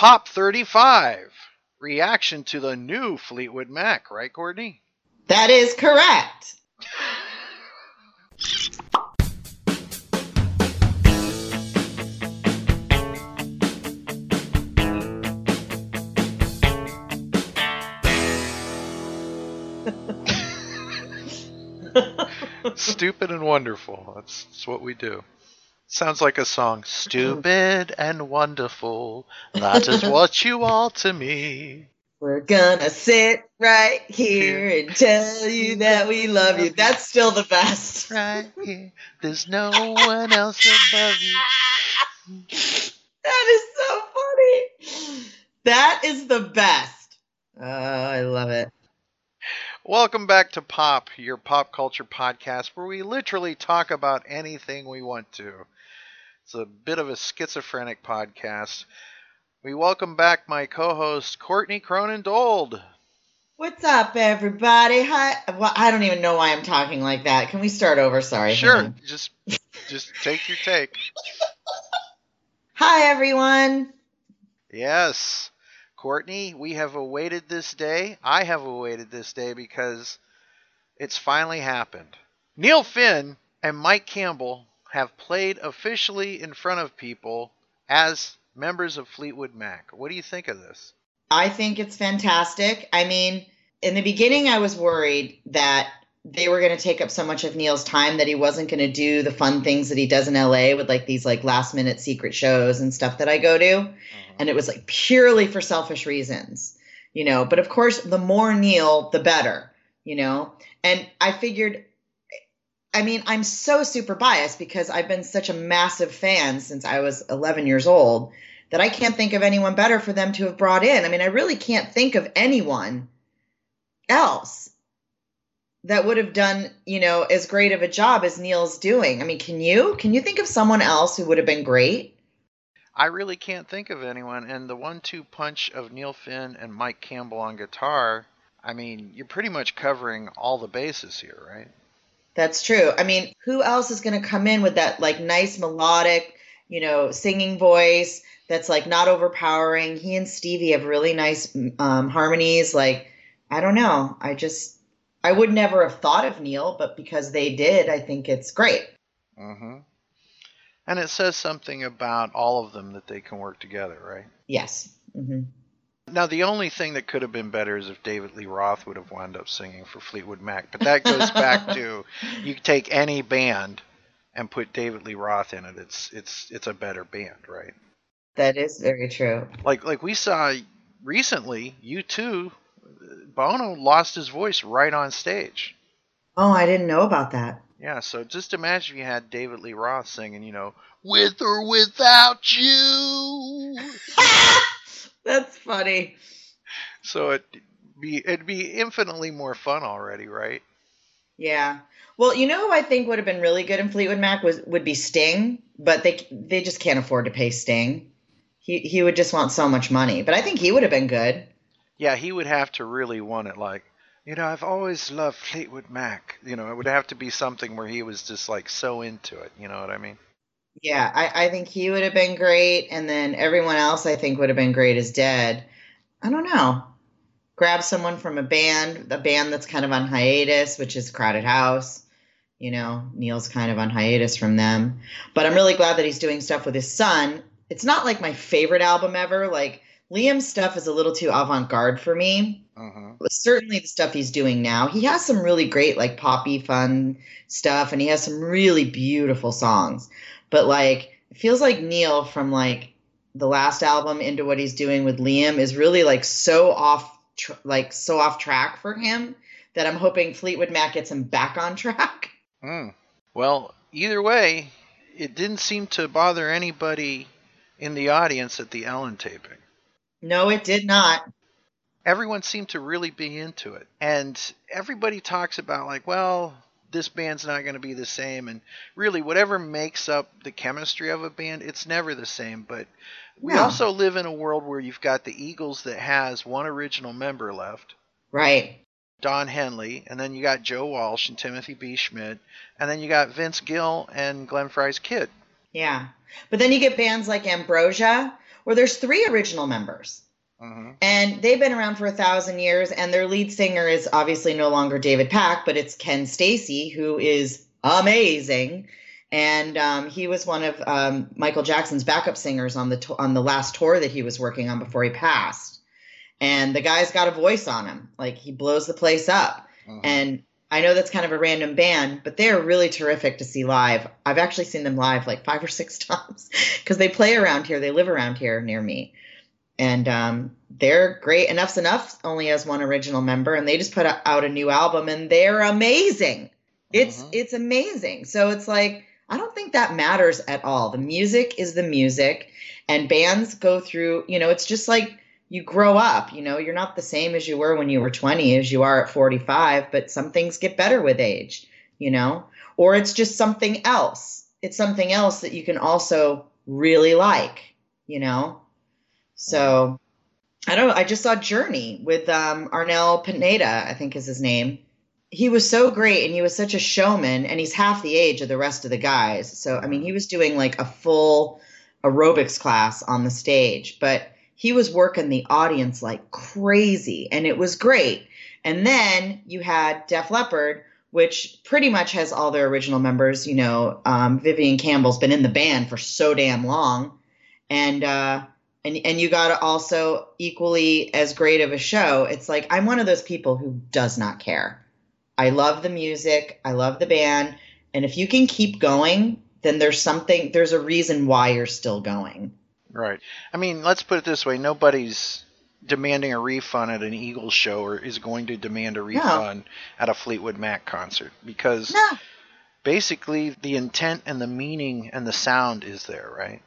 Pop 35. Reaction to the new Fleetwood Mac, right, Courtney? That is correct. Stupid and wonderful. That's, that's what we do. Sounds like a song. Stupid and wonderful. That is what you are to me. We're gonna sit right here and tell you that we love you. That's still the best. Right here. There's no one else above you. That is so funny. That is the best. Oh, I love it. Welcome back to Pop, your pop culture podcast where we literally talk about anything we want to. It's a bit of a schizophrenic podcast. We welcome back my co-host Courtney Cronin Dold. What's up, everybody? Hi. Well, I don't even know why I'm talking like that. Can we start over? Sorry. Sure, just just take your take. Hi, everyone. Yes. Courtney, we have awaited this day. I have awaited this day because it's finally happened. Neil Finn and Mike Campbell have played officially in front of people as members of Fleetwood Mac. What do you think of this? I think it's fantastic. I mean, in the beginning, I was worried that they were going to take up so much of Neil's time that he wasn't going to do the fun things that he does in LA with like these like last minute secret shows and stuff that I go to. Uh-huh. And it was like purely for selfish reasons, you know. But of course, the more Neil, the better, you know. And I figured, I mean, I'm so super biased because I've been such a massive fan since I was 11 years old that I can't think of anyone better for them to have brought in. I mean, I really can't think of anyone else that would have done, you know, as great of a job as Neil's doing. I mean, can you? Can you think of someone else who would have been great? I really can't think of anyone. And the one-two punch of Neil Finn and Mike Campbell on guitar. I mean, you're pretty much covering all the bases here, right? That's true. I mean, who else is going to come in with that like nice melodic, you know, singing voice that's like not overpowering? He and Stevie have really nice um, harmonies. Like, I don't know. I just, I would never have thought of Neil, but because they did, I think it's great. Mm-hmm. And it says something about all of them that they can work together, right? Yes. hmm Now, the only thing that could have been better is if David Lee Roth would have wound up singing for Fleetwood Mac. But that goes back to you take any band and put David Lee Roth in it. It's it's it's a better band, right? That is very true. Like like we saw recently, U2, Bono lost his voice right on stage. Oh, I didn't know about that. Yeah, so just imagine if you had David Lee Roth singing, you know, with or without you. That's funny. So it be it'd be infinitely more fun already, right? Yeah. Well, you know who I think would have been really good in Fleetwood Mac was would be Sting, but they they just can't afford to pay Sting. He he would just want so much money, but I think he would have been good. Yeah, he would have to really want it like, you know, I've always loved Fleetwood Mac. You know, it would have to be something where he was just like so into it, you know what I mean? Yeah, I, I think he would have been great, and then everyone else I think would have been great as dead. I don't know. Grab someone from a band, a band that's kind of on hiatus, which is Crowded House. You know, Neil's kind of on hiatus from them. But I'm really glad that he's doing stuff with his son. It's not like my favorite album ever. Like Liam's stuff is a little too avant-garde for me. Uh-huh. Certainly the stuff he's doing now. He has some really great like poppy fun stuff and he has some really beautiful songs. But like it feels like Neil from like the last album into what he's doing with Liam is really like so off tr- like so off track for him that I'm hoping Fleetwood Mac gets him back on track. Mm. Well, either way, it didn't seem to bother anybody in the audience at the Ellen taping. No, it did not. Everyone seemed to really be into it. And everybody talks about, like, well, this band's not going to be the same. And really, whatever makes up the chemistry of a band, it's never the same. But we No. also live in a world where you've got the Eagles that has one original member left. Right. Don Henley, and then you got Joe Walsh and Timothy B. Schmit, and then you got Vince Gill and Glenn Frey's kid. Yeah. But then you get bands like Ambrosia, where where there's three original members. Mhm. And they've been around for a thousand years, and their lead singer is obviously no longer David Pack, but it's Ken Stacey, who is amazing. And um, he was one of um, Michael Jackson's backup singers on the to- on the last tour that he was working on before he passed. And the guy's got a voice on him, like he blows the place up. Mhm. And I know that's kind of a random band, but they're really terrific to see live. I've actually seen them live like five or six times because they play around here. They live around here near me. And um, they're great. Enuff Z'Nuff only has one original member, and they just put out a new album, and they're amazing. It's Mhm. it's amazing. So it's like I don't think that matters at all. The music is the music, and bands go through. You know, it's just like you grow up. You know, you're not the same as you were when you were 20 as you are at 45, but some things get better with age. You know, or it's just something else. It's something else that you can also really like. You know, so. I don't know. I just saw Journey with um, Arnel Pineda, I think is his name. He was so great and he was such a showman, and he's half the age of the rest of the guys. So, I mean, he was doing like a full aerobics class on the stage, but he was working the audience like crazy, and it was great. And then you had Def Leppard, which pretty much has all their original members. You know, um, Vivian Campbell's been in the band for so damn long, and uh, and and you got to also equally as great of a show. It's like I'm one of those people who does not care. I love the music, I love the band, and if you can keep going, then there's something there's a reason why you're still going. Right. I mean, let's put it this way: nobody's demanding a refund at an Eagles show, or is going to demand a refund at a Fleetwood Mac concert because No. basically the intent and the meaning and the sound is there, right?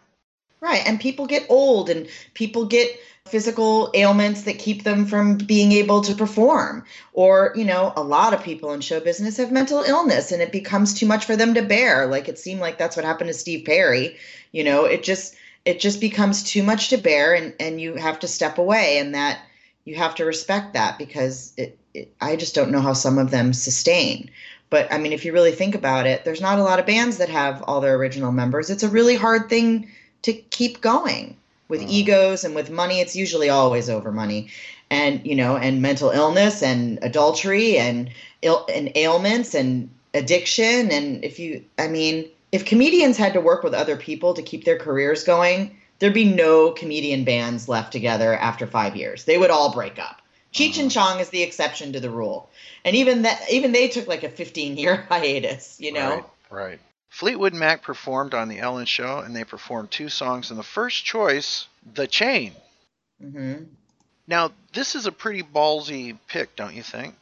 Right, and people get old and people get physical ailments that keep them from being able to perform. Or, you know, a lot of people in show business have mental illness and it becomes too much for them to bear. Like it seemed like that's what happened to Steve Perry. You know, it just it just becomes too much to bear and and you have to step away and that you have to respect that because it, it I just don't know how some of them sustain. But I mean, if you really think about it, there's not a lot of bands that have all their original members. It's a really hard thing to keep going with Mhm. egos and with money. It's usually always over money, and you know, and mental illness and adultery and Ill, and ailments and addiction. And if you, I mean, if comedians had to work with other people to keep their careers going, there'd be no comedian bands left together after five years. They would all break up. Cheech and Chong is the exception to the rule, and even that, even they took like a 15 year hiatus. You know. Right. Right. Fleetwood Mac performed on the Ellen Show, and they performed two songs. And the first choice, "The Chain." hmm Now, this is a pretty ballsy pick, don't you think?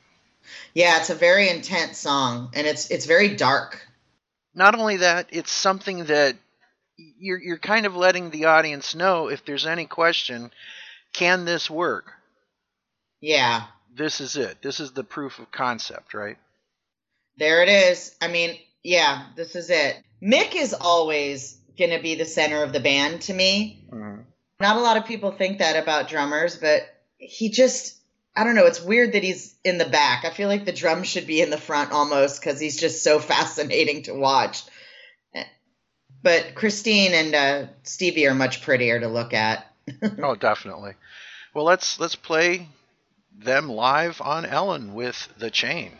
Yeah, it's a very intense song, and it's it's very dark. Not only that, it's something that you're you're kind of letting the audience know if there's any question, can this work? Yeah, This is it. This is the proof of concept, right? there it is. I mean, yeah, this is it. Mick is always going to be the center of the band to me. Mm-hmm. Not a lot of people think that about drummers, but he just, I don't know, it's weird that he's in the back. I feel like the drums should be in the front almost because he's just so fascinating to watch. But Christine and uh, Stevie are much prettier to look at. Oh, definitely. Well, let's let's play them live on Ellen with the chain.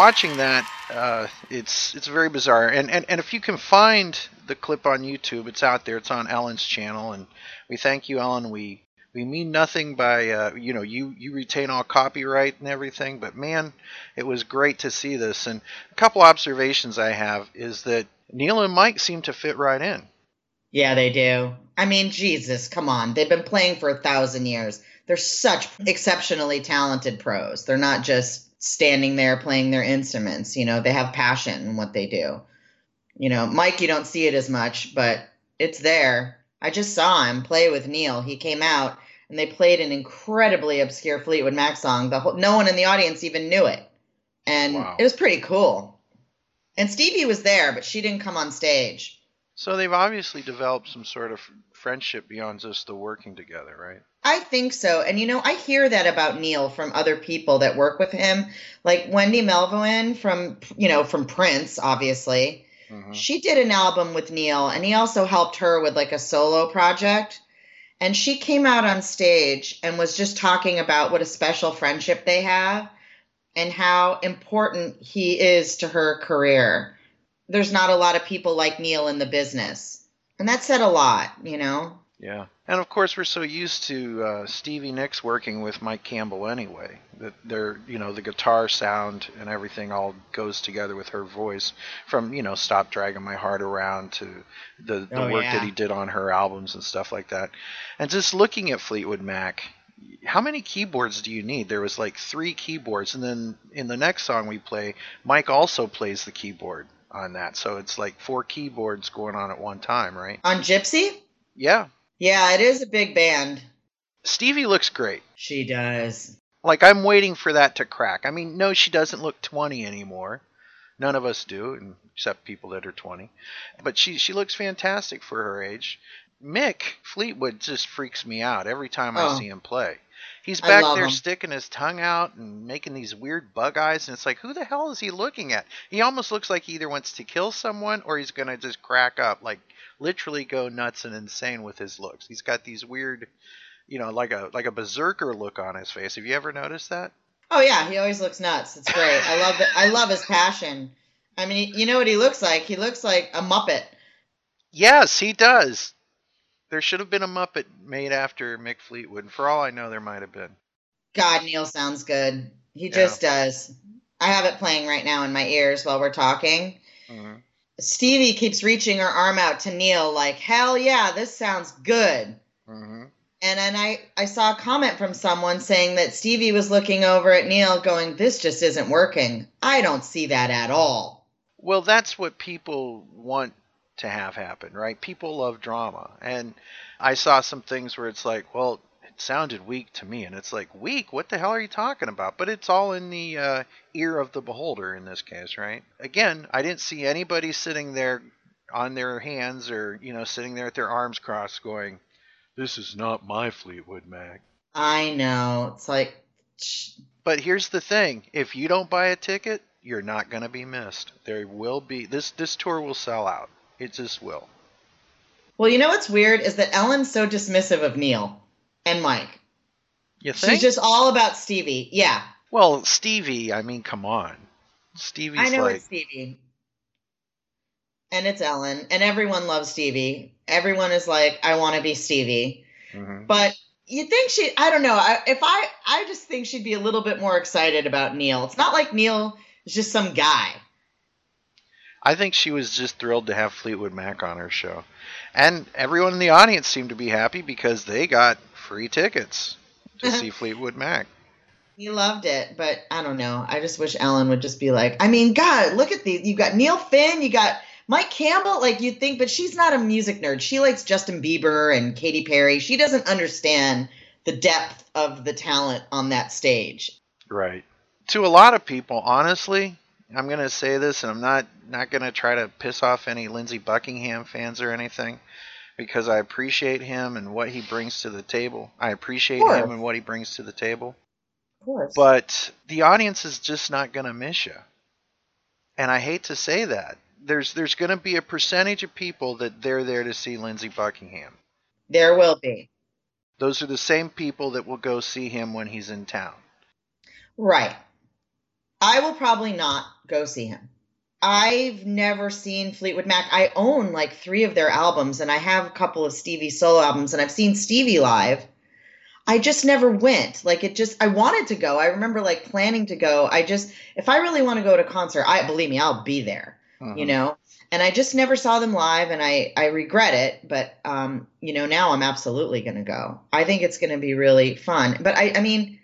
Watching that, uh, it's it's very bizarre. And, and and if you can find the clip on YouTube, it's out there. It's on Ellen's channel, and we thank you, Ellen. We we mean nothing by uh, you know you you retain all copyright and everything, but man, it was great to see this. And a couple observations I have is that Neil and Mike seem to fit right in. Yeah, they do. I mean, Jesus, come on. They've been playing for a thousand years. They're such exceptionally talented pros. They're not just standing there playing their instruments. You know, they have passion in what they do. You know, Mike, you don't see it as much, but it's there. I just saw him play with Neil. He came out and they played an incredibly obscure Fleetwood Mac song. The whole, no one in the audience even knew it, and Wow. it was pretty cool. And Stevie was there, but she didn't come on stage. So they've obviously developed some sort of friendship beyond just the working together, right? I think so. And you know, I hear that about Neil from other people that work with him, like Wendy Melvoin from, you know, from Prince, obviously. Mhm. She did an album with Neil and he also helped her with like a solo project. And she came out on stage and was just talking about what a special friendship they have and how important he is to her career. There's not a lot of people like Neil in the business. And that said a lot, you know? Yeah, and of course we're so used to uh, Stevie Nicks working with Mike Campbell anyway that they're you know the guitar sound and everything all goes together with her voice from you know Stop Dragging My Heart Around to the the Oh, work yeah. that he did on her albums and stuff like that, and just looking at Fleetwood Mac. How many keyboards do you need? There was like three keyboards, and then in the next song we play, Mike also plays the keyboard on that, so it's like four keyboards going on at one time, right? On Gypsy? Yeah, Yeah, it is a big band. Stevie looks great. She does. Like I'm waiting for that to crack. I mean, no, she doesn't look 20 anymore. None of us do, except people that are 20. But she she looks fantastic for her age. Mick Fleetwood just freaks me out every time I Oh. see him play. He's back there him. sticking his tongue out and making these weird bug eyes, and it's like, who the hell is he looking at? He almost looks like he either wants to kill someone or he's gonna just crack up, like literally go nuts and insane with his looks. He's got these weird, you know, like a like a berserker look on his face. Have you ever noticed that? Oh yeah, he always looks nuts. It's great. I love it. I love his passion. I mean, you know what he looks like? He looks like a muppet. Yes, he does. There should have been a Muppet made after Mick Fleetwood. and For all I know, there might have been. God, Neil sounds good. He Yeah. just does. I have it playing right now in my ears while we're talking. Mhm. Stevie keeps reaching her arm out to Neil, like, hell yeah, this sounds good. Mhm. And then I, I saw a comment from someone saying that Stevie was looking over at Neil going, this just isn't working. I don't see that at all. Well, that's what people want to have happen, right? People love drama. And I saw some things where it's like, well, it sounded weak to me. And it's like, weak? What the hell are you talking about? But it's all in the uh, ear of the beholder in this case, right? Again, I didn't see anybody sitting there on their hands or, you know, sitting there with their arms crossed going, this is not my Fleetwood Mac. I know. It's like, But here's the thing: if you don't buy a ticket, you're not going to be missed. There will be this this tour will sell out. It just will. well, you know what's weird is that Ellen's so dismissive of Neil and Mike. You think? She's just all about Stevie. Yeah, well, Stevie. I mean, come on. Stevie's I know like it's Stevie. And it's Ellen, and everyone loves Stevie. Everyone is like, I want to be Stevie. Mhm. But you think she? I don't know. I, if I, I just think she'd be a little bit more excited about Neil. It's not like Neil is just some guy. I think she was just thrilled to have Fleetwood Mac on her show, and everyone in the audience seemed to be happy because they got free tickets to see Fleetwood Mac. He loved it, but I don't know. I just wish Ellen would just be like, I mean, God, look at these. You got Neil Finn, you got Mike Campbell. Like you'd think, but she's not a music nerd. She likes Justin Bieber and Katy Perry. She doesn't understand the depth of the talent on that stage. Right. To a lot of people, honestly, I'm going to say this, and I'm not not going to try to piss off any Lindsey Buckingham fans or anything, because I appreciate him and what he brings to the table. I appreciate him and what he brings to the table. Of course. But the audience is just not going to miss you. And I hate to say that. There's there's going to be a percentage of people that they're there to see Lindsey Buckingham. there will be. Those are the same people that will go see him when he's in town. Right. I will probably not go see him. I've never seen Fleetwood Mac. I own like three of their albums, and I have a couple of Stevie solo albums, and I've seen Stevie live. I just never went. Like it just, I wanted to go. I remember like planning to go. I just, if I really want to go to a concert, I believe me, I'll be there. You Mhm. know. And I just never saw them live, and I I regret it. But um, you know, now I'm absolutely gonna go. I think it's gonna be really fun. But I, I mean,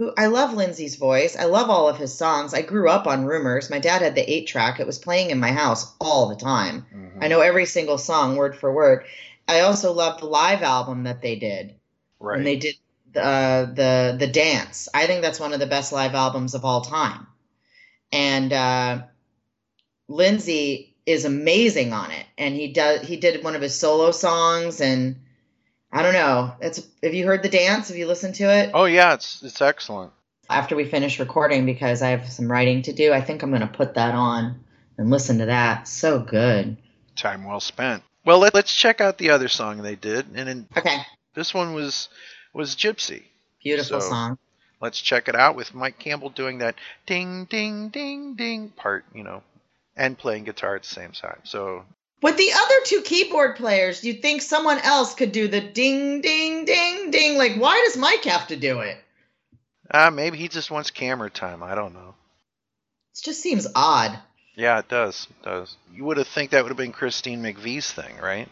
who I love Lindsey's voice. I love all of his songs. I grew up on Rumours. My dad had the eight track. It was playing in my house all the time. Mhm. I know every single song word for word. I also love the live album that they did Right. And they did uh, the the dance. I think that's one of the best live albums of all time. And uh, Lindsay is amazing on it, and he does he did one of his solo songs, and I don't know. It's have you heard the dance? Have you listened to it? Oh yeah, it's it's excellent. After we finish recording, because I have some writing to do, I think I'm going to put that on and listen to that. So good. Time well spent. Well, let, let's check out the other song they did, and then Okay, this one was was Gypsy. beautiful So- song. Let's check it out with Mike Campbell doing that ding ding ding ding part, you know, and playing guitar at the same time. So With the other two keyboard players, you'd think someone else could do the ding, ding, ding, ding. Like, why does Mike have to do it? uh, maybe he just wants camera time. I don't know. It just seems odd. Yeah, it does. It does. You would have think that would have been Christine McVie's thing, right?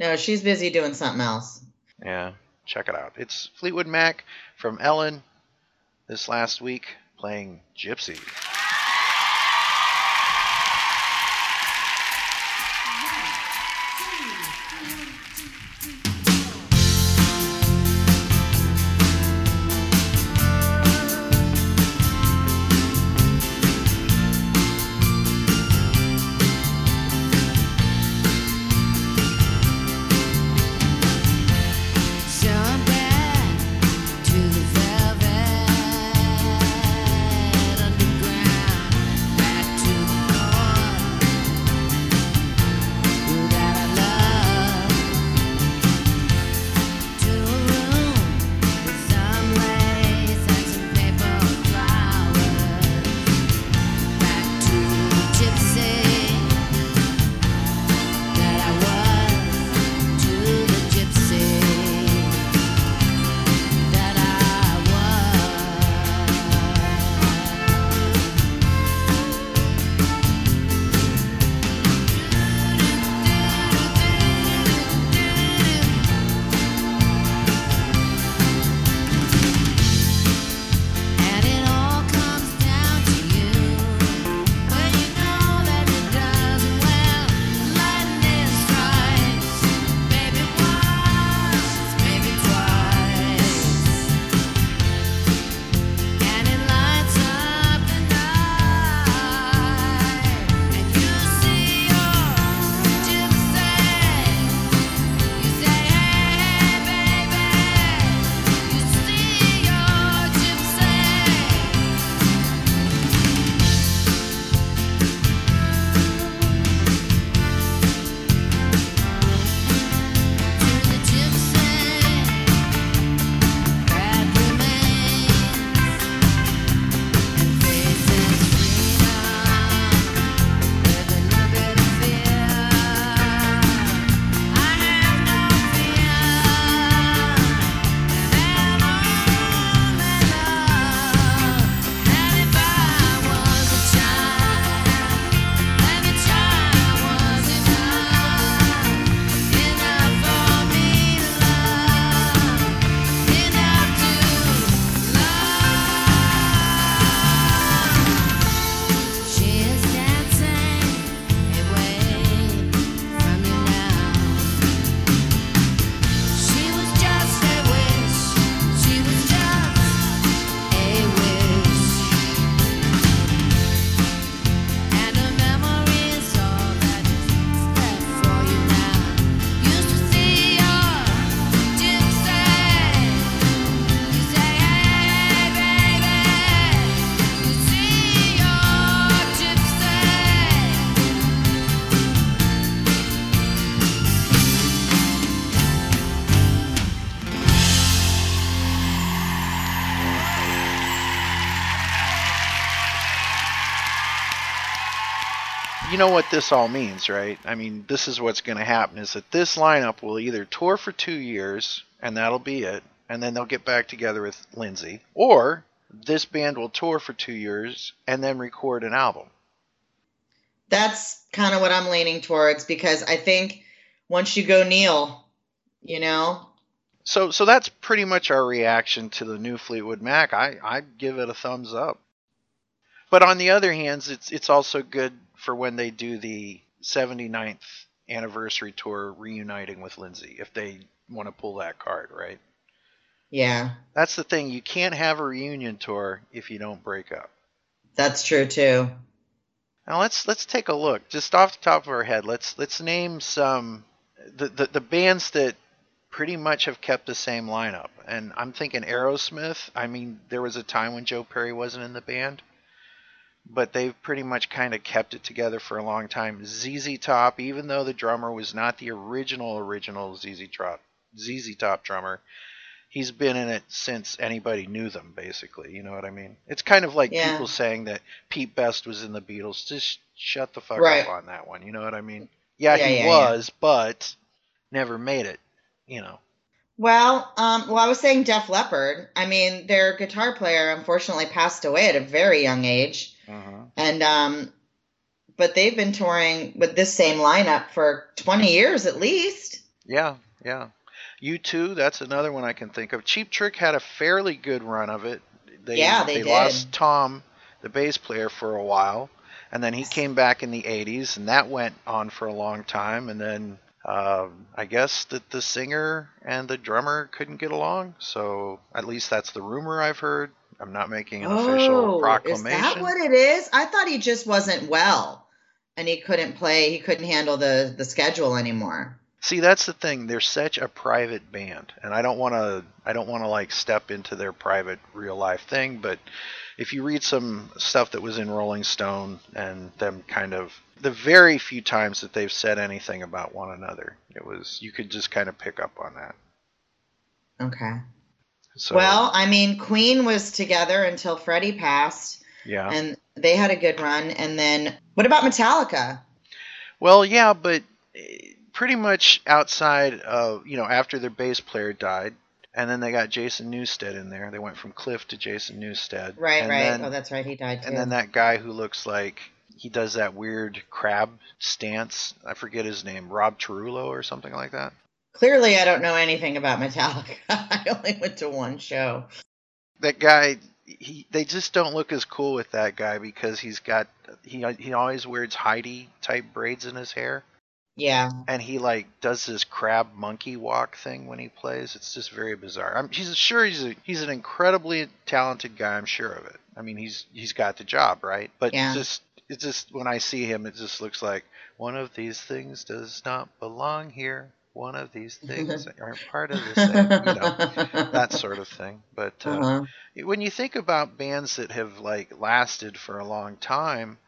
No, she's busy doing something else. Yeah. Check it out. It's Fleetwood Mac from Ellen this last week playing Gypsy. Know what this all means, right? I mean, this is what's going to happen is that this lineup will either tour for two years, and that'll be it, and then they'll get back together with Lindsey, or this band will tour for two years and then record an album. That's kind of what I'm leaning towards because I think once you go Neil, you know, So, so that's pretty much our reaction to the new Fleetwood Mac. I, I give it a thumbs up. But on the other hand, it's it's also good for when they do the 79th anniversary tour reuniting with Lindsey, if they want to pull that card, right? yeah, That's the thing. You can't have a reunion tour if you don't break up. that's true too. Now let's let's take a look. Just off the top of our head, let's let's name some the, the, the bands that pretty much have kept the same lineup. And I'm thinking Aerosmith. I mean, there was a time when Joe Perry wasn't in the band, but they've pretty much kind of kept it together for a long time. ZZ Top, even though the drummer was not the original original ZZ Top ZZ Top drummer, he's been in it since anybody knew them. Basically, you know what I mean? It's kind of like Yeah. people saying that Pete Best was in the Beatles. Just shut the fuck Right. up on that one. You know what I mean? Yeah, Yeah, he yeah, was, but never made it. You know. Well, um, well, I was saying Def Leppard. I mean, their guitar player unfortunately passed away at a very young age, Uh-huh. and um, but they've been touring with this same lineup for 20 years at least. Yeah, yeah. U2. That's another one I can think of. Cheap Trick had a fairly good run of it. They, Yeah, they did. lost Tom, the bass player, for a while, and then he came back in the '80s, and that went on for a long time. And then um, I guess that the singer and the drummer couldn't get along. So at least that's the rumor I've heard. I'm not making an official Oh, is proclamation. that what it is? I thought he just wasn't well, and he couldn't play. He couldn't handle the the schedule anymore. See, that's the thing. They're such a private band, and I don't want to. I don't want to like step into their private, real life thing. But if you read some stuff that was in Rolling Stone and them kind of the very few times that they've said anything about one another, it was you could just kind of pick up on that. Okay. So Well, I mean, Queen was together until Freddie passed, yeah. and they had a good run. And then, what about Metallica? Well, yeah, but eh, pretty much outside of you know after their bass player died, and then they got Jason Newsted in there. They went from Cliff to Jason Newsted. Right, and right. Then, oh, that's right. He died too. and then that guy who looks like he does that weird crab stance. I forget his name, Rob Tarullo or something like that. Clearly, I don't know anything about Metallica. I only went to one show. That guy, he they just don't look as cool with that guy because he's got he he always wears Heidi type braids in his hair. Yeah. and he like does this crab monkey walk thing when he plays. It's just very bizarre. I'm he's sure he's a, he's an incredibly talented guy. I'm sure of it. I mean, he's he's got the job, right? But Yeah. just it's just when I see him, it just looks like one of these things does not belong here. One of these things aren't part of this thing. You know, that sort of thing. But uh, Uh-huh. when you think about bands that have like lasted for a long time,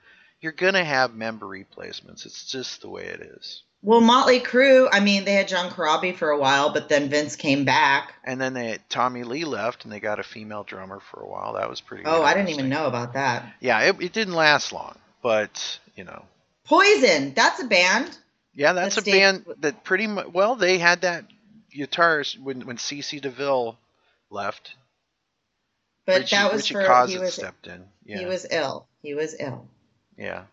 you're gonna have member replacements. It's just the way it is. Well, Motley Crue. I mean, they had John Corabi for a while, but then Vince came back. And then they Tommy Lee left, and they got a female drummer for a while. That was pretty. Oh, I didn't even know about that. Yeah, it, it didn't last long, but you know, Poison. That's a band. Yeah, that's a band that pretty much. Well, they had that guitarist when when CC DeVille left. But Richie, that was Richie for Kotzen he was stepped in. Yeah, he was ill. He was ill. yeah.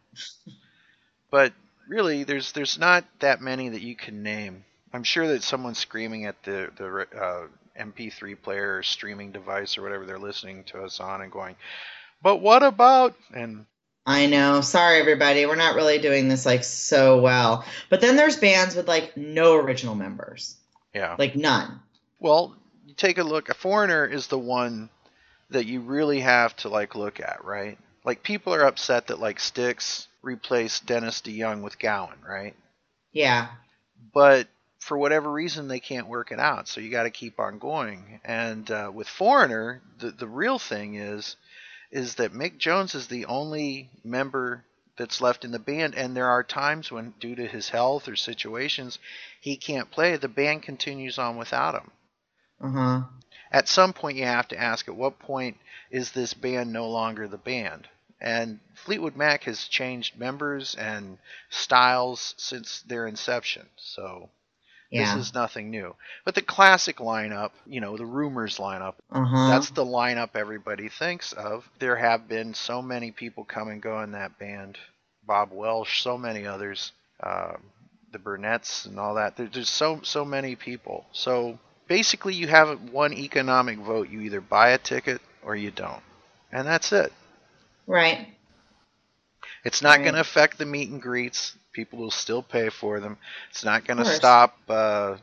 but really, there's there's not that many that you can name. I'm sure that someone's screaming at the the uh, MP3 player or streaming device or whatever they're listening to us on and going, but what about and I know. Sorry, everybody. We're not really doing this like so well. But then there's bands with like no original members, yeah. like none. Well, you take a look. A foreigner is the one that you really have to like look at, right? Like people are upset that like Styx replaced Dennis DeYoung with Gowan, right? Yeah. But for whatever reason, they can't work it out. So you got to keep on going. And uh, with Foreigner, the the real thing is is that Mick Jones is the only member that's left in the band, and there are times when, due to his health or situations, he can't play. The band continues on without him. Uh huh. At some point, you have to ask: At what point is this band no longer the band? And Fleetwood Mac has changed members and styles since their inception. So Yeah. this is nothing new. But the classic lineup, you know, the rumors lineup, uh huh. that's the lineup everybody thinks of. There have been so many people come and go in that band. Bob Welch, so many others, um, the Burnette's and all that. There, there's so so many people. So basically, you have one economic vote. You either buy a ticket or you don't, and that's it. right. It's not Right. going to affect the meet and greets. People will still pay for them. It's not going to stop. Uh,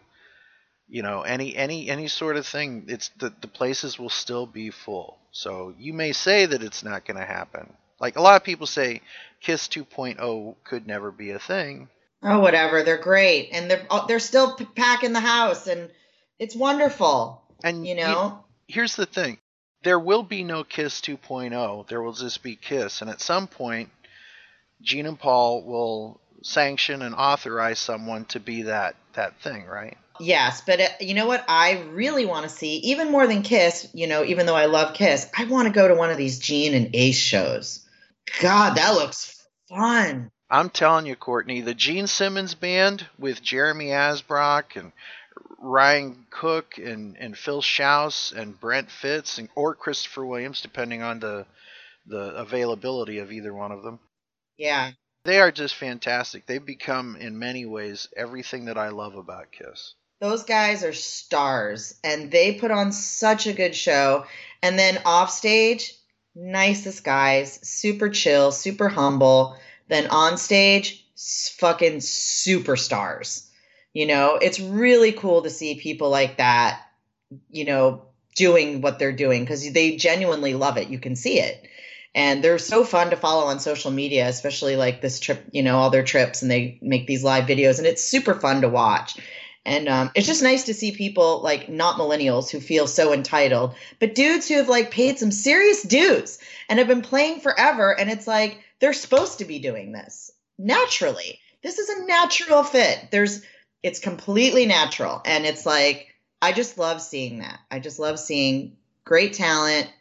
you know, any any any sort of thing. It's the the places will still be full. So you may say that it's not going to happen. Like a lot of people say, Kiss 2.0 could never be a thing. Oh, whatever. They're great, and they're oh, they're still p- packing the house, and it's wonderful. And You know. here's the thing: there will be no Kiss 2.0. There will just be Kiss, and at some point, Gene and Paul will sanction and authorize someone to be that that thing, right? Yes, but uh, you know what? I really want to see, even more than Kiss, you know, even though I love Kiss, I want to go to one of these Gene and Ace shows. God, that looks fun. I'm telling you, Courtney, the Gene Simmons band with Jeremy Asbrock and Ryan Cook and, and Phil Shouse and Brent Fitz and or Christopher Williams, depending on the the availability of either one of them. Yeah. They are just fantastic. They've become, in many ways, everything that I love about Kiss. Those guys are stars and they put on such a good show. And then off stage, nicest guys, super chill, super humble. Then on stage, fucking superstars. You know, it's really cool to see people like that, you know, doing what they're doing because they genuinely love it. You can see it. And they're so fun to follow on social media, especially like this trip, you know, all their trips, and they make these live videos, and it's super fun to watch. And um, it's just nice to see people like not millennials who feel so entitled, but dudes who have like paid some serious dues and have been playing forever. And it's like they're supposed to be doing this naturally. This is a natural fit. There's, it's completely natural. And it's like, I just love seeing that. I just love seeing great talent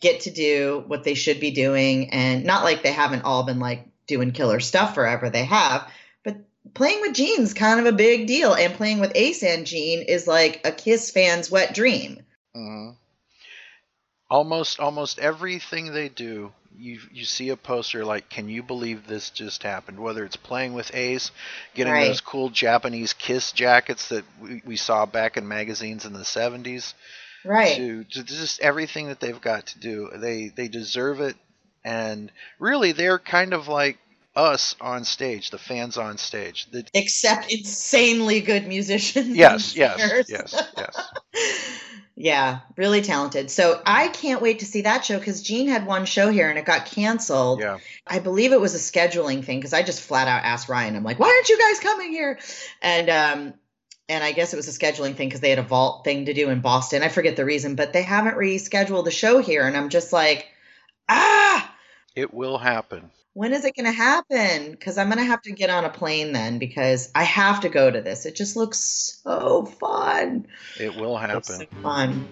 get to do what they should be doing. And not like they haven't all been like doing killer stuff forever. They have, but playing with Gene's kind of a big deal, and playing with Ace and Gene is like a Kiss fan's wet dream. hmm Almost, almost everything they do, you you see a poster like, "Can you believe this just happened?" Whether it's playing with Ace, getting Right. those cool Japanese Kiss jackets that we, we saw back in magazines in the '70s, Right. to, to just everything that they've got to do. They they deserve it, and really they're kind of like us on stage, the fans on stage. The, Except insanely good musicians. yes, yes, yes, yes. yeah, really talented. So I can't wait to see that show because Gene had one show here and it got canceled. Yeah, I believe it was a scheduling thing because I just flat out asked Ryan, I'm like, why aren't you guys coming here? And um and I guess it was a scheduling thing because they had a vault thing to do in Boston. I forget the reason, but they haven't rescheduled the show here. And I'm just like, ah, it will happen. when is it going to happen? Because I'm going to have to get on a plane then because I have to go to this. It just looks so fun. It will Looks happen. so fun.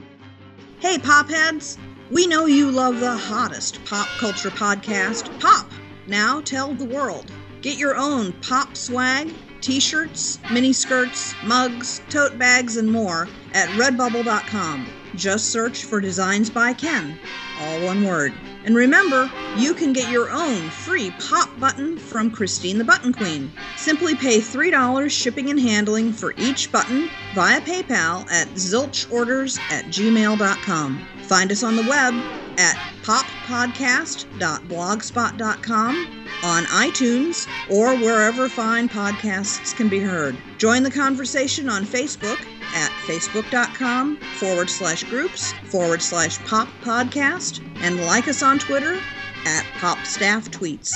Hey, Popheads! We know you love the hottest pop culture podcast, Pop. Now tell the world. Get your own pop swag, t shirts, mini skirts, mugs, tote bags, and more at redbubble.com. Just search for Designs by Ken, all one word. And remember, you can get your own free pop button from Christine the Button Queen. Simply pay $3 shipping and handling for each button via PayPal at zilchorders at gmail.com. Find us on the web at poppodcast.blogspot.com, on iTunes, or wherever fine podcasts can be heard. Join the conversation on Facebook at facebook.com forward slash groups forward slash pop podcast and like us on Twitter at pop staff tweets.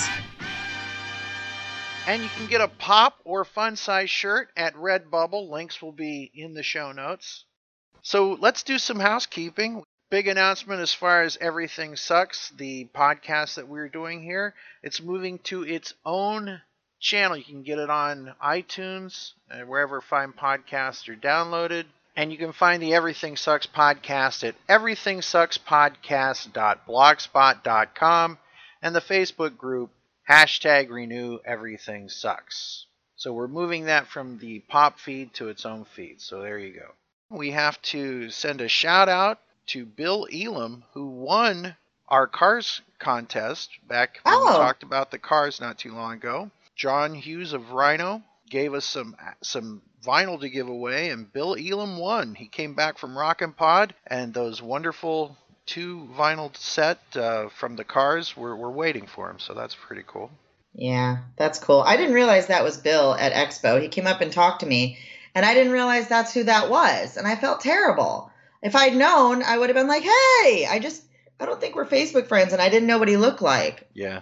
And you can get a pop or fun size shirt at Redbubble. Links will be in the show notes. So let's do some housekeeping. Big announcement as far as Everything Sucks, the podcast that we're doing here. It's moving to its own channel. You can get it on iTunes, uh, wherever fine podcasts are downloaded. And you can find the Everything Sucks podcast at everythingsuckspodcast.blogspot.com. and the Facebook group hashtag renew everything sucks. So we're moving that from the pop feed to its own feed. So there you go. We have to send a shout out to Bill Elam, who won our cars contest back when we Oh. talked about the cars not too long ago. John Hughes of Rhino gave us some some vinyl to give away, and Bill Elam won. He came back from Rockin' Pod, and those wonderful two vinyl set uh, from the cars were, were waiting for him. So that's pretty cool. Yeah, that's cool. I didn't realize that was Bill at Expo. He came up and talked to me, and I didn't realize that's who that was. And I felt terrible. If I'd known, I would have been like, hey, I just, I don't think we're Facebook friends, and I didn't know what he looked like. Yeah.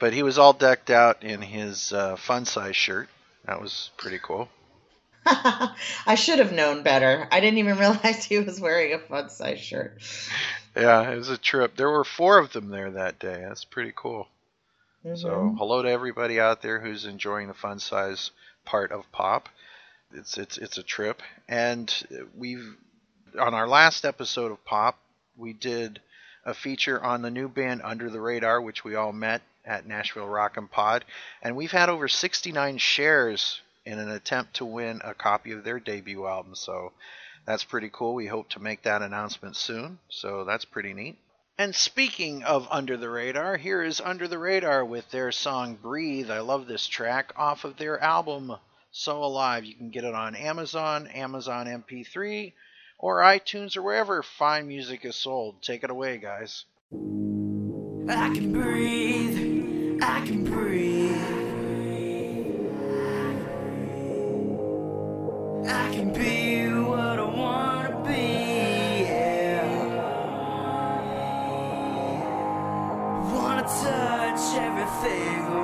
But he was all decked out in his uh, fun size shirt. That was pretty cool. I should have known better. I didn't even realize he was wearing a fun size shirt. Yeah, it was a trip. There were four of them there that day. That's pretty cool. So, Mhm. hello to everybody out there who's enjoying the fun size part of pop. It's it's it's a trip, and we've on our last episode of pop, we did a feature on the new band Under the Radar, which we all met at Nashville Rock and Pod, and we've had over 69 shares in an attempt to win a copy of their debut album. So that's pretty cool. We hope to make that announcement soon. So that's pretty neat. And speaking of Under the Radar, here is Under the Radar with their song Breathe. I love this track off of their album So Alive. You can get it on Amazon, Amazon MP3, or iTunes, or wherever fine music is sold. Take it away, guys. I can breathe. I can breathe. I can be what I wanna be. Yeah. Wanna touch everything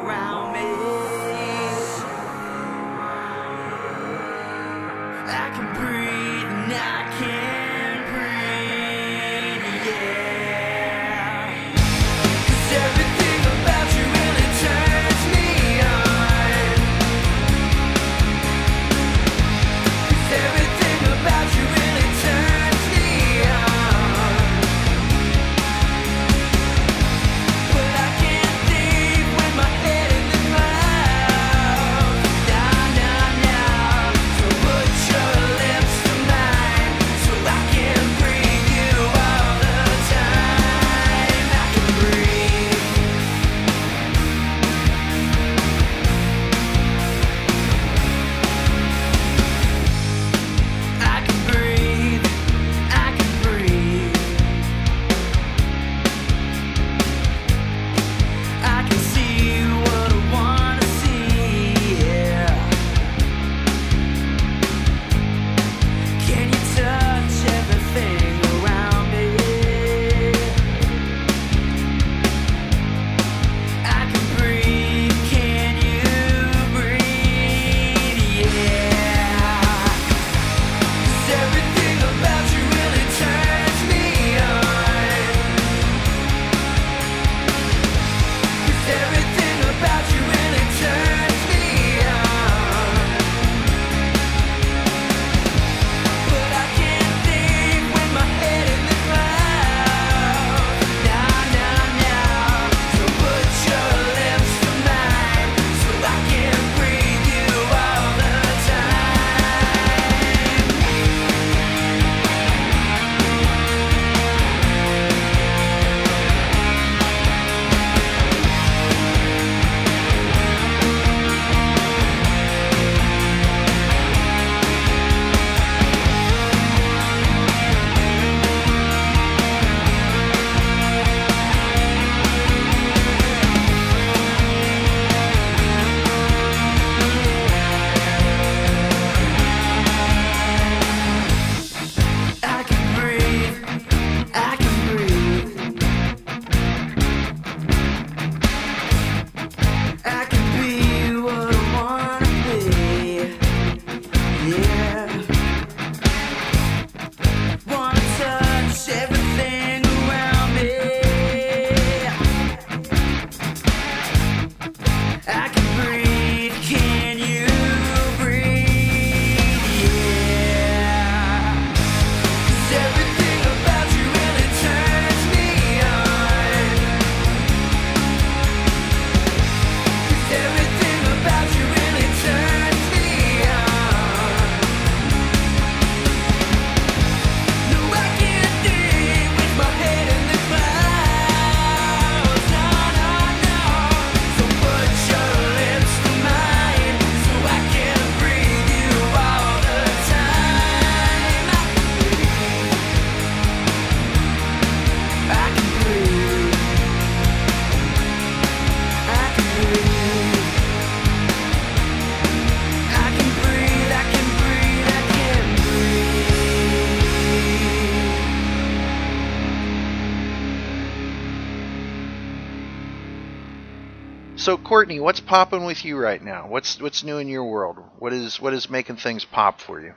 Courtney, what's popping with you right now? What's what's new in your world? What is what is making things pop for you?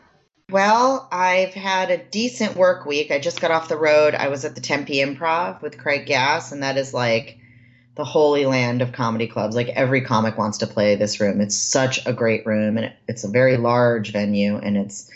Well, I've had a decent work week. I just got off the road. I was at the Tempe Improv with Craig Gass, and that is like the holy land of comedy clubs. Like every comic wants to play this room. It's such a great room, and it's a very large venue, and it's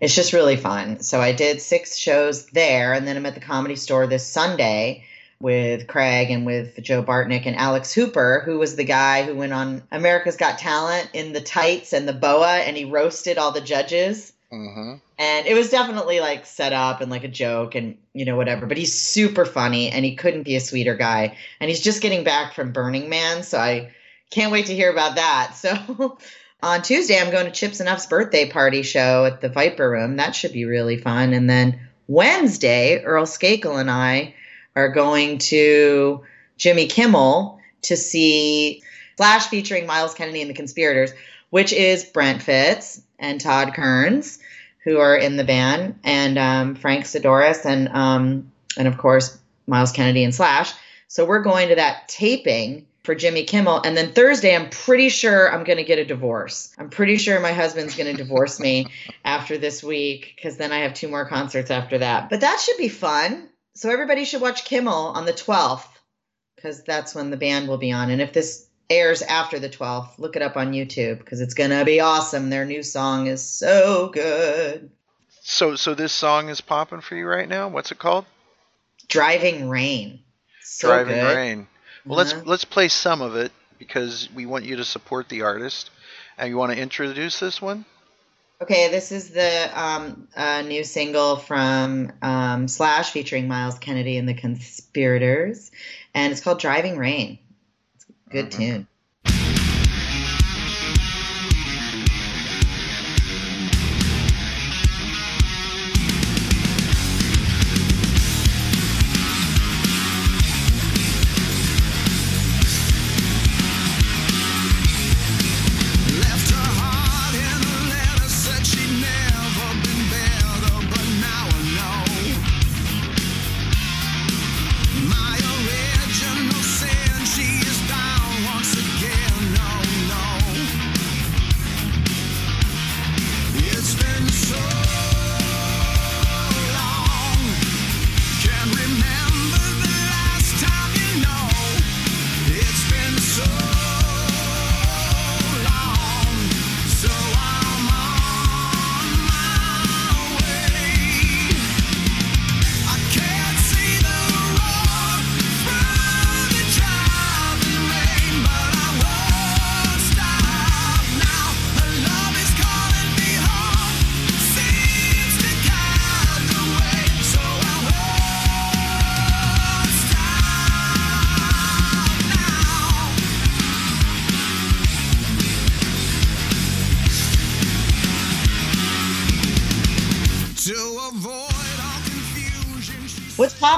it's just really fun. So I did six shows there, and then I'm at the Comedy Store this Sunday with Craig and with Joe Bartnick and Alex Hooper, who was the guy who went on America's Got Talent in the tights and the boa, and he roasted all the judges. Mm-hmm. and it was definitely like set up and like a joke and you know whatever but he's super funny and he couldn't be a sweeter guy. And he's just getting back from burning man so i can't wait to hear about that. So on tuesday i'm going to Chip Z'Nuff's birthday party show at the viper room. That should be really fun. And then wednesday earl skakel and i are going to jimmy kimmel to see Slash featuring Myles Kennedy and the Conspirators, which is Brent Fitz and Todd Kerns, who are in the band, and um, Frank Sidoris, and um, and of course Myles Kennedy and Slash. So we're going to that taping for Jimmy Kimmel, and then Thursday I'm pretty sure I'm going to get a divorce. I'm pretty sure my husband's going to divorce me after this week because then I have two more concerts after that. But that should be fun. So everybody should watch Kimmel on the 12th because that's when the band will be on. And if this airs after the 12th, look it up on YouTube because it's going to be awesome. Their new song is so good. So so this song is popping for you right now. What's it called? Driving Rain. So Driving good. Rain. Well, Uh-huh. let's let's play some of it because we want you to support the artist. And you want to introduce this one? Okay, this is the um, uh, new single from um, Slash featuring Myles Kennedy and the Conspirators, and it's called Driving Rain. It's a good Mhm. tune.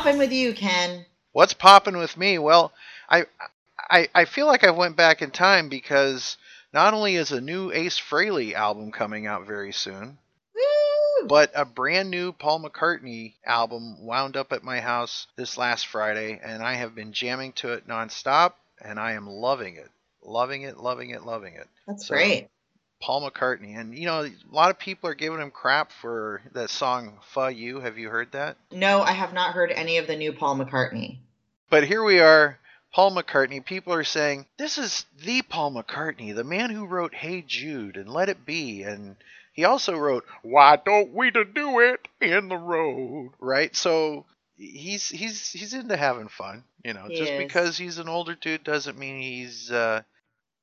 Popping with you, Ken? What's popping with me? Well, I I I feel like I went back in time because not only is a new Ace Frehley album coming out very soon, Woo! but a brand new Paul McCartney album wound up at my house this last Friday, and I have been jamming to it nonstop, and I am loving it, loving it, loving it, loving it. That's So- great. Paul McCartney, and you know, a lot of people are giving him crap for that song "Fuh You." Have you heard that? No, I have not heard any of the new Paul McCartney. But here we are, Paul McCartney. People are saying this is the Paul McCartney, the man who wrote "Hey Jude" and "Let It Be," and he also wrote "Why Don't We to Do It in the Road?" Right? So he's he's he's into having fun. You know, He just is. because he's an older dude doesn't mean he's. uh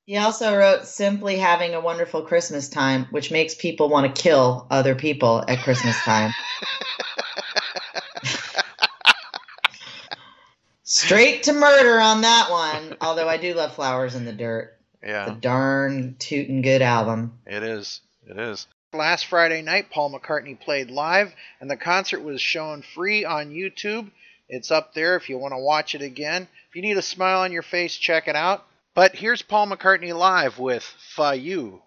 He also wrote simply having a wonderful Christmas time, which makes people want to kill other people at Christmas time. Straight to murder on that one. Although I do love Flowers in the Dirt. It's a darn tootin' good album. it is. It is. Last Friday night, Paul McCartney played live, and the concert was shown free on YouTube. It's up there if you want to watch it again. If you need a smile on your face, check it out. But here's Paul McCartney live with Fuh You.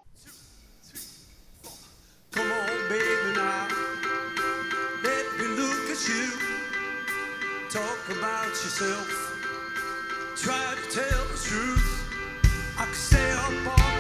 Come on, baby, now. Let me look at you. Talk about yourself. Try to tell the truth. I stay up all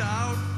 out.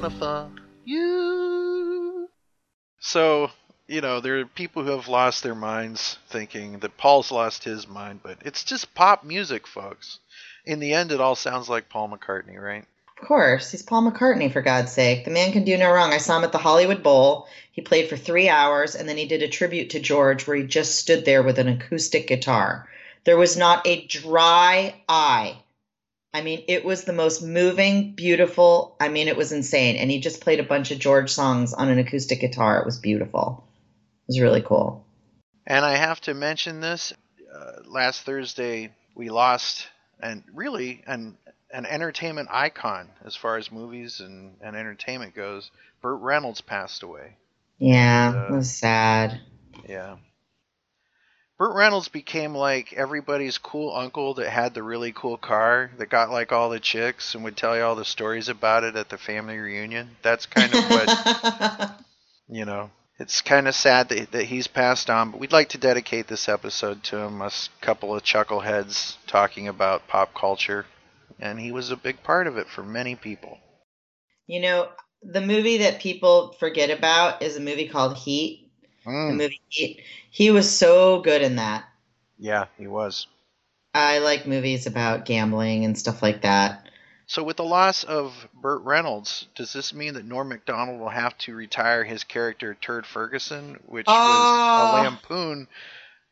Just wanna fuck you. So, you know, there are people who have lost their minds thinking that Paul's lost his mind, but it's just pop music, folks. In the end, it all sounds like Paul McCartney, right? Of course, he's Paul McCartney, for God's sake. The man can do no wrong. I saw him at the Hollywood Bowl. He played for three hours, and then he did a tribute to George where he just stood there with an acoustic guitar. There was not a dry eye. I mean, it was the most moving, beautiful. I mean, it was insane. And he just played a bunch of George songs on an acoustic guitar. It was beautiful. It was really cool. And I have to mention this. Uh, last Thursday, we lost, and really, an an entertainment icon as far as movies and, and entertainment goes. Burt Reynolds passed away. Yeah, it Uh, was sad. Yeah. Burt Reynolds became like everybody's cool uncle that had the really cool car that got like all the chicks and would tell you all the stories about it at the family reunion. That's kind of what, you know, it's kind of sad that, that he's passed on, but we'd like to dedicate this episode to him, us couple of chuckleheads talking about pop culture. And he was a big part of it for many people. you know, the movie that people forget about is a movie called Heat. The Mm, movie Heat. He was so good in that. yeah, he was. I like movies about gambling and stuff like that. So, with the loss of Burt Reynolds, does this mean that Norm Macdonald will have to retire his character Turd Ferguson, which was Oh. a lampoon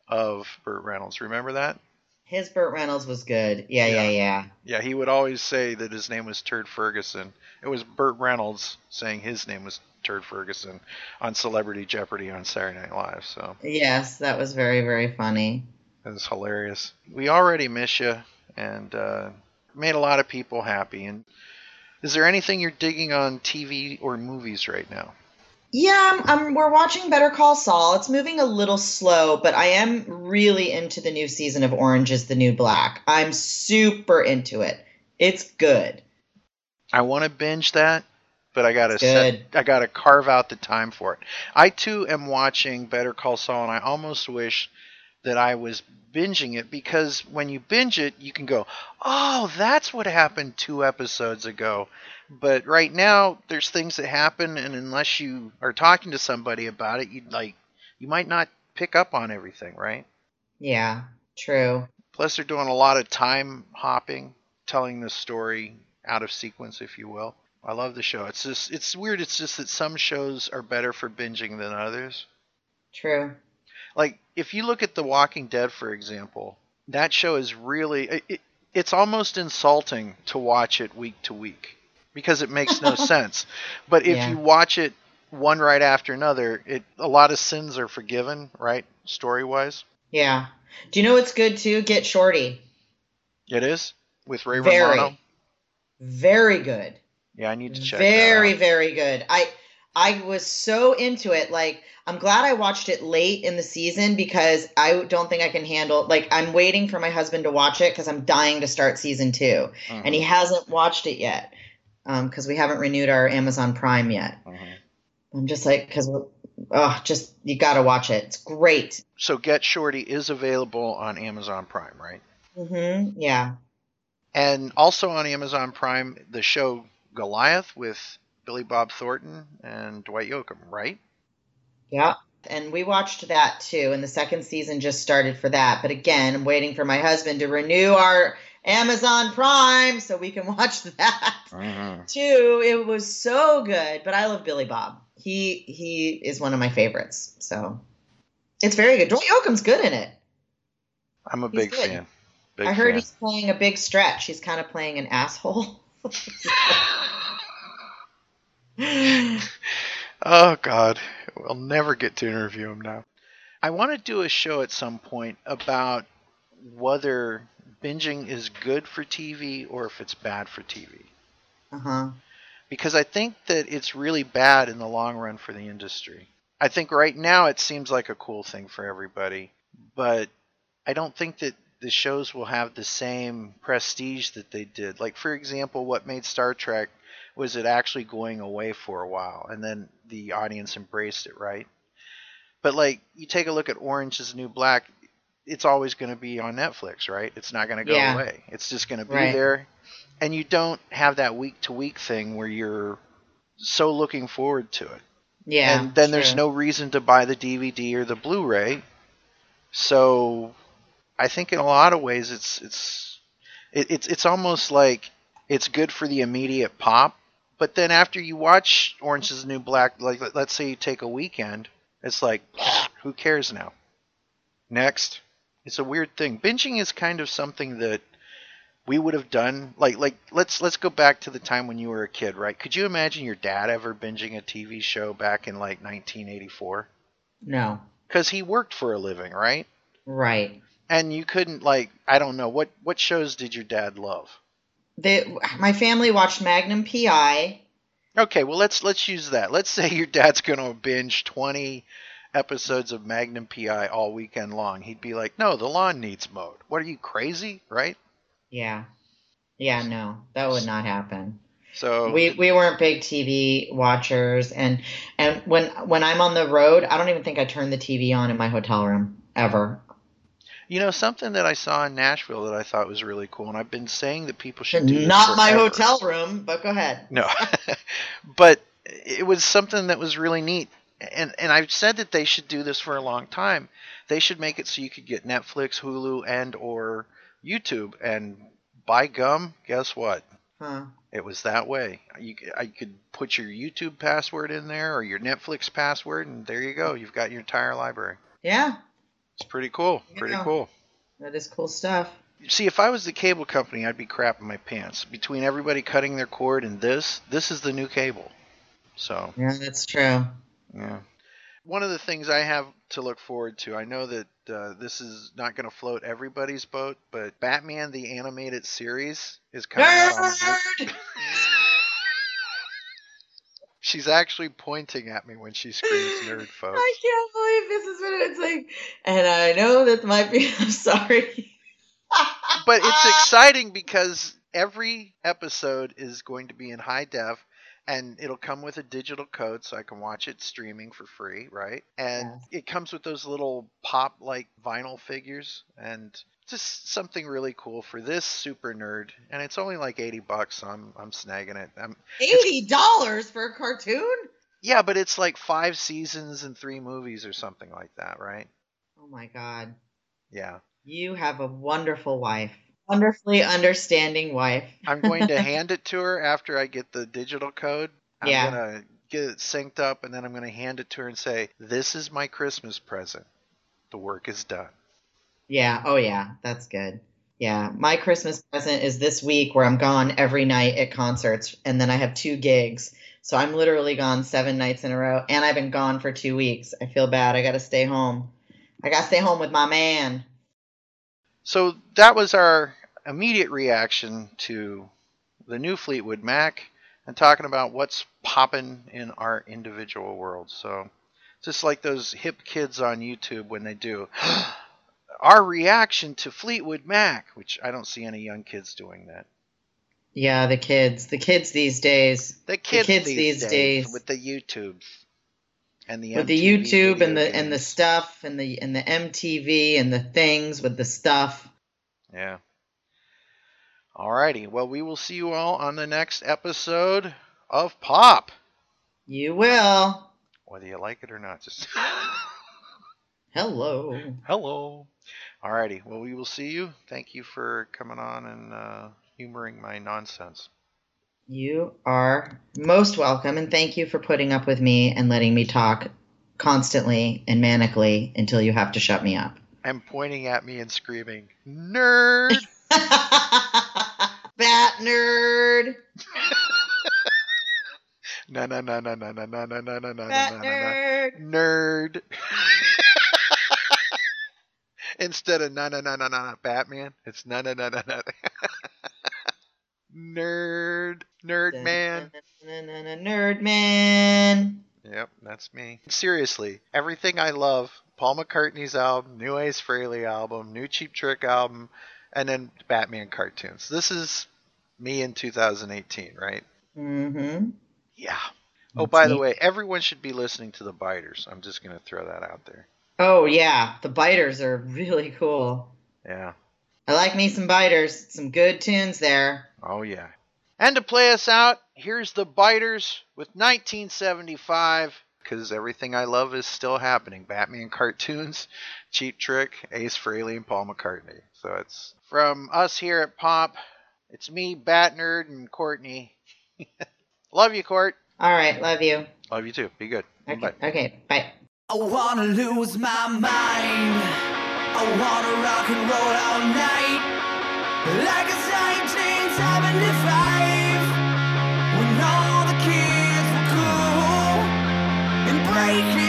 of Burt Reynolds? Remember that? His Burt Reynolds was good. Yeah, yeah, Yeah. yeah. Yeah, he would always say that his name was Turd Ferguson. It was Burt Reynolds saying his name was Turd Ferguson on Celebrity Jeopardy on Saturday Night Live. So Yes, that was very, very funny. it was hilarious. We already miss you and uh, made a lot of people happy. And is there anything you're digging on TV or movies right now? Yeah, I'm, I'm, we're watching Better Call Saul. It's moving a little slow, but I am really into the new season of Orange is the New Black. I'm super into it. It's good. I want to binge that, but I gotta set. I gotta carve out the time for it. I too am watching Better Call Saul, and I almost wish that I was binging it because when you binge it, you can go, "Oh, that's what happened two episodes ago." But right now, there's things that happen, and unless you are talking to somebody about it, you like you might not pick up on everything, right? Yeah, true. Plus, they're doing a lot of time hopping, telling the story out of sequence, if you will. I love the show. It's just it's weird. It's just that some shows are better for binging than others. True. Like if you look at The Walking Dead, for example, that show is really it, it, it's almost insulting to watch it week to week because it makes no sense. But if Yeah. you watch it one right after another, it a lot of sins are forgiven, right? Story wise, Yeah. Do you know what's good too? Get Shorty. it is with Ray Very. Romano. Very good. Yeah, I need to check. very very good i i was so into it like i'm glad i watched it late in the season because i don't think i can handle like i'm waiting for my husband to watch it because i'm dying to start season 2 Mhm, and he hasn't watched it yet because we haven't renewed our amazon prime yet mhm. i'm just like because oh just you gotta watch it it's great So Get Shorty is available on Amazon Prime, right? Mm-hmm. yeah And also on Amazon Prime, the show Goliath with Billy Bob Thornton and Dwight Yoakam, right? Yeah. And we watched that too. And the second season just started for that. But again, I'm waiting for my husband to renew our Amazon Prime so we can watch that Mm-hmm. too. It was so good. But I love Billy Bob. He he is one of my favorites. So it's very good. Dwight Yoakam's good in it. I'm a He's big good. fan. Big I heard fan. he's playing a big stretch. He's kind of playing an asshole. Oh God, we'll never get to interview him now. I want to do a show at some point about whether binging is good for TV or if it's bad for TV. uh huh. because I think that it's really bad in the long run for the industry. I think right now it seems like a cool thing for everybody, but I don't think that the shows will have the same prestige that they did. Like for example, what made Star Trek was it actually going away for a while and then the audience embraced it, right? But like you take a look at Orange is the New Black, it's always going to be on Netflix, right? It's not going to go Yeah. away. It's just going to be Right. there and you don't have that week to week thing where you're so looking forward to it. Yeah. and then there's no reason to buy the DVD or the Blu-ray. So I think in a lot of ways it's it's it, it's it's almost like it's good for the immediate pop, but then after you watch Orange is the New Black, like let- let's say you take a weekend, it's like who cares now? Next. It's a weird thing. Binging is kind of something that we would have done like like let's let's go back to the time when you were a kid, right? Could you imagine your dad ever binging a TV show back in like 1984? No. Cuz he worked for a living, right? Right. And you couldn't like I don't know what what shows did your dad love? They, my family watched Magnum PI. Okay, well let's let's use that. Let's say your dad's going to binge 20 episodes of Magnum PI all weekend long. He'd be like, "No, the lawn needs mowed." What are you crazy, right? Yeah. Yeah, no, that would not happen. So We we weren't big TV watchers and and when when I'm on the road, I don't even think I turn the TV on in my hotel room ever. You know, something that I saw in Nashville that I thought was really cool, and I've been saying that people should do Not my hotel room, but go ahead. No, but it was something that was really neat, and and I've said that they should do this for a long time. They should make it so you could get Netflix, Hulu, and or YouTube, and by gum, guess what? Huh. It was that way. You I could put your YouTube password in there or your Netflix password, and there you go. You've got your entire library. Yeah. It's pretty cool. Pretty Yeah. cool. That is cool stuff. See, if I was the cable company, I'd be crapping my pants. Between everybody cutting their cord and this, this is the new cable. So, Yeah, that's true. yeah. One of the things I have to look forward to, I know that uh, this is not going to float everybody's boat, but Batman the Animated Series is coming out on Nerd! She's actually pointing at me when she screams nerd, folks. I can't believe this is what it's like. And I know that might be. I'm sorry. But it's exciting because every episode is going to be in high def and it'll come with a digital code so I can watch it streaming for free, right? And Yes. it comes with those little pop like vinyl figures and just something really cool for this super nerd and it's only like 80 bucks so I'm I'm snagging it. I'm, Eighty dollars for a cartoon? yeah, but it's like 5 seasons and 3 movies or something like that, right? Oh my god. Yeah. You have a wonderful wife. Wonderfully understanding wife. I'm going to hand it to her after I get the digital code. I'm Yeah. gonna get it synced up and then I'm gonna hand it to her and say, This is my Christmas present. The work is done. Yeah. Oh yeah. That's good. Yeah. My Christmas present is this week where I'm gone every night at concerts and then I have two gigs. So I'm literally gone seven nights in a row and I've been gone for two weeks. I feel bad. I gotta stay home. I gotta stay home with my man. So that was our immediate reaction to the new Fleetwood Mac and talking about what's popping in our individual worlds. So just like those hip kids on YouTube when they do our reaction to Fleetwood Mac, which I don't see any young kids doing that. Yeah, the kids. The kids these days. The kids, kids these, these days, days. with the YouTubes and the with the YouTube and the and the stuff and the and the MTV and the things with the stuff. yeah. Alrighty, well we will see you all on the next episode of Pop, You will. whether you like it or not. Just Hello. hello. Alrighty, well we will see you. Thank you for coming on and uh, humoring my nonsense. You are most welcome and thank you for putting up with me and letting me talk constantly and manically until you have to shut me up. And pointing at me and screaming, "Nerd!" Bat nerd. no, no, no, no, no, no, no, no, no, no, no, Bat no, no, no. nerd. nerd. Instead of no no no no no no Batman, it's no no no no no. nerd, nerd man. Nerd man. Yep, that's me. Seriously, everything I love: Paul McCartney's album, new Ace Frehley album, new Cheap Trick album, and then Batman cartoons. This is me in 2018, right? Mm-hmm. Yeah. Oh, by the way, everyone should be listening to the Biters. I'm just gonna throw that out there. Oh yeah, the biters are really cool. Yeah. I like me some biters. Some good tunes there. Oh, yeah. And to play us out, here's the Biters with 1975, because everything I love is still happening. Batman cartoons, Cheap Trick, Ace Frehley, and Paul McCartney. So it's from us here at Pop. It's me, Bat Nerd, and Courtney. love you, Court. All right, love you. Love you too. Be good. Okay, Bye. okay, bye. I wanna lose my mind. I wanna rock and roll all night. Like it's 1975. When all the kids were cool and breaking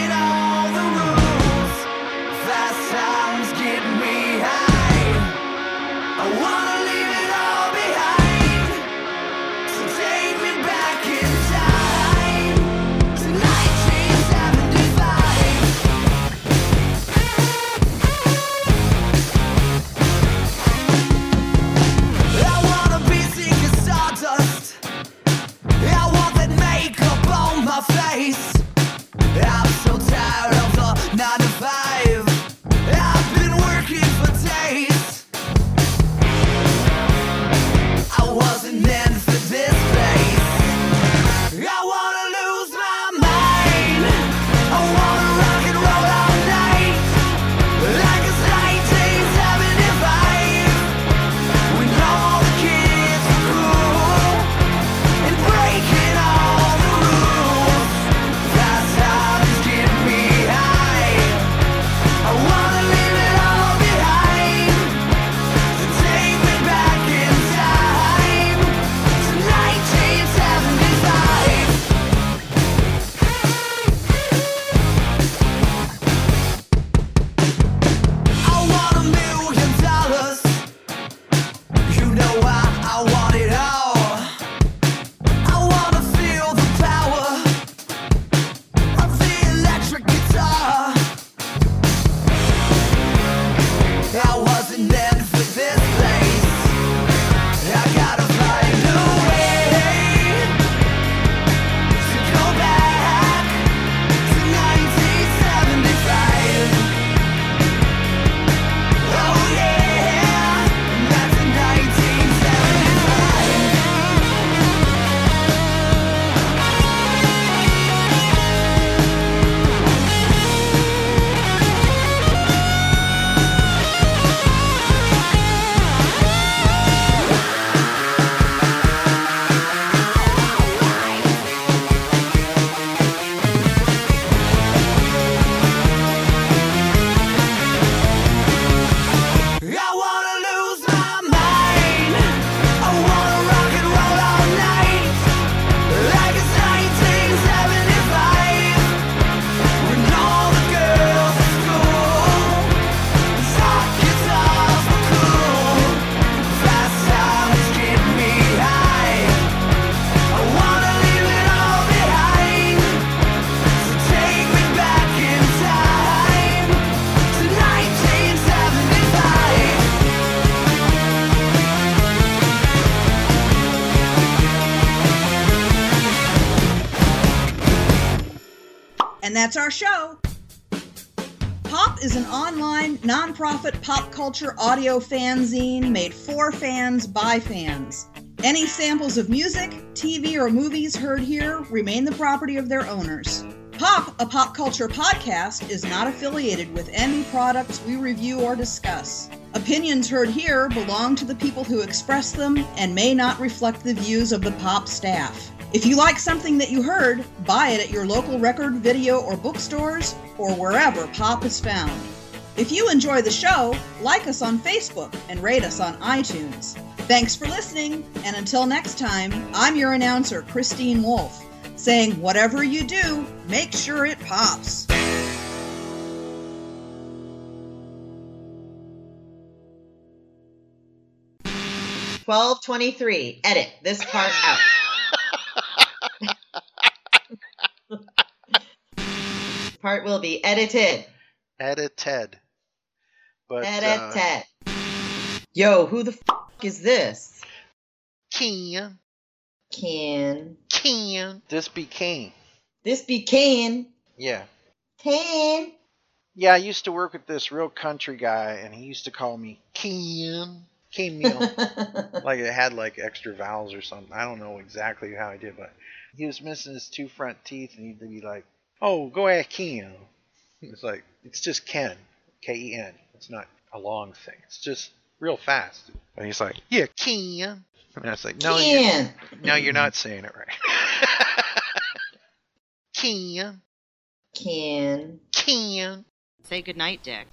that's our show. Pop is an online, nonprofit pop culture audio fanzine made for fans by fans. Any samples of music, TV, or movies heard here remain the property of their owners. Pop, a pop culture podcast, is not affiliated with any products we review or discuss. Opinions heard here belong to the people who express them and may not reflect the views of the Pop staff. If you like something that you heard, buy it at your local record, video, or bookstores, or wherever pop is found. If you enjoy the show, like us on Facebook and rate us on iTunes. Thanks for listening, and until next time, I'm your announcer, Christine Wolf, saying whatever you do, make sure it pops. Twelve twenty-three. Edit this part out. Part will be edited. Edited. But uh, Yo, who the f- is this? Ken, Can Ken, this be Kane. this be Can? Yeah. Can. Yeah, I used to work with this real country guy, and he used to call me Ken. Ken Meal. like it had like extra vowels or something. I don't know exactly how he did, but he was missing his two front teeth, and he'd be like, "Oh, go ahead, Ken." It's like it's just Ken, K E N. It's not a long thing. It's just real fast. And he's like, "Yeah, Ken." And I was like, "No, you Can. no, you're not saying it right." Ken, Ken. Ken. Say goodnight, Dick.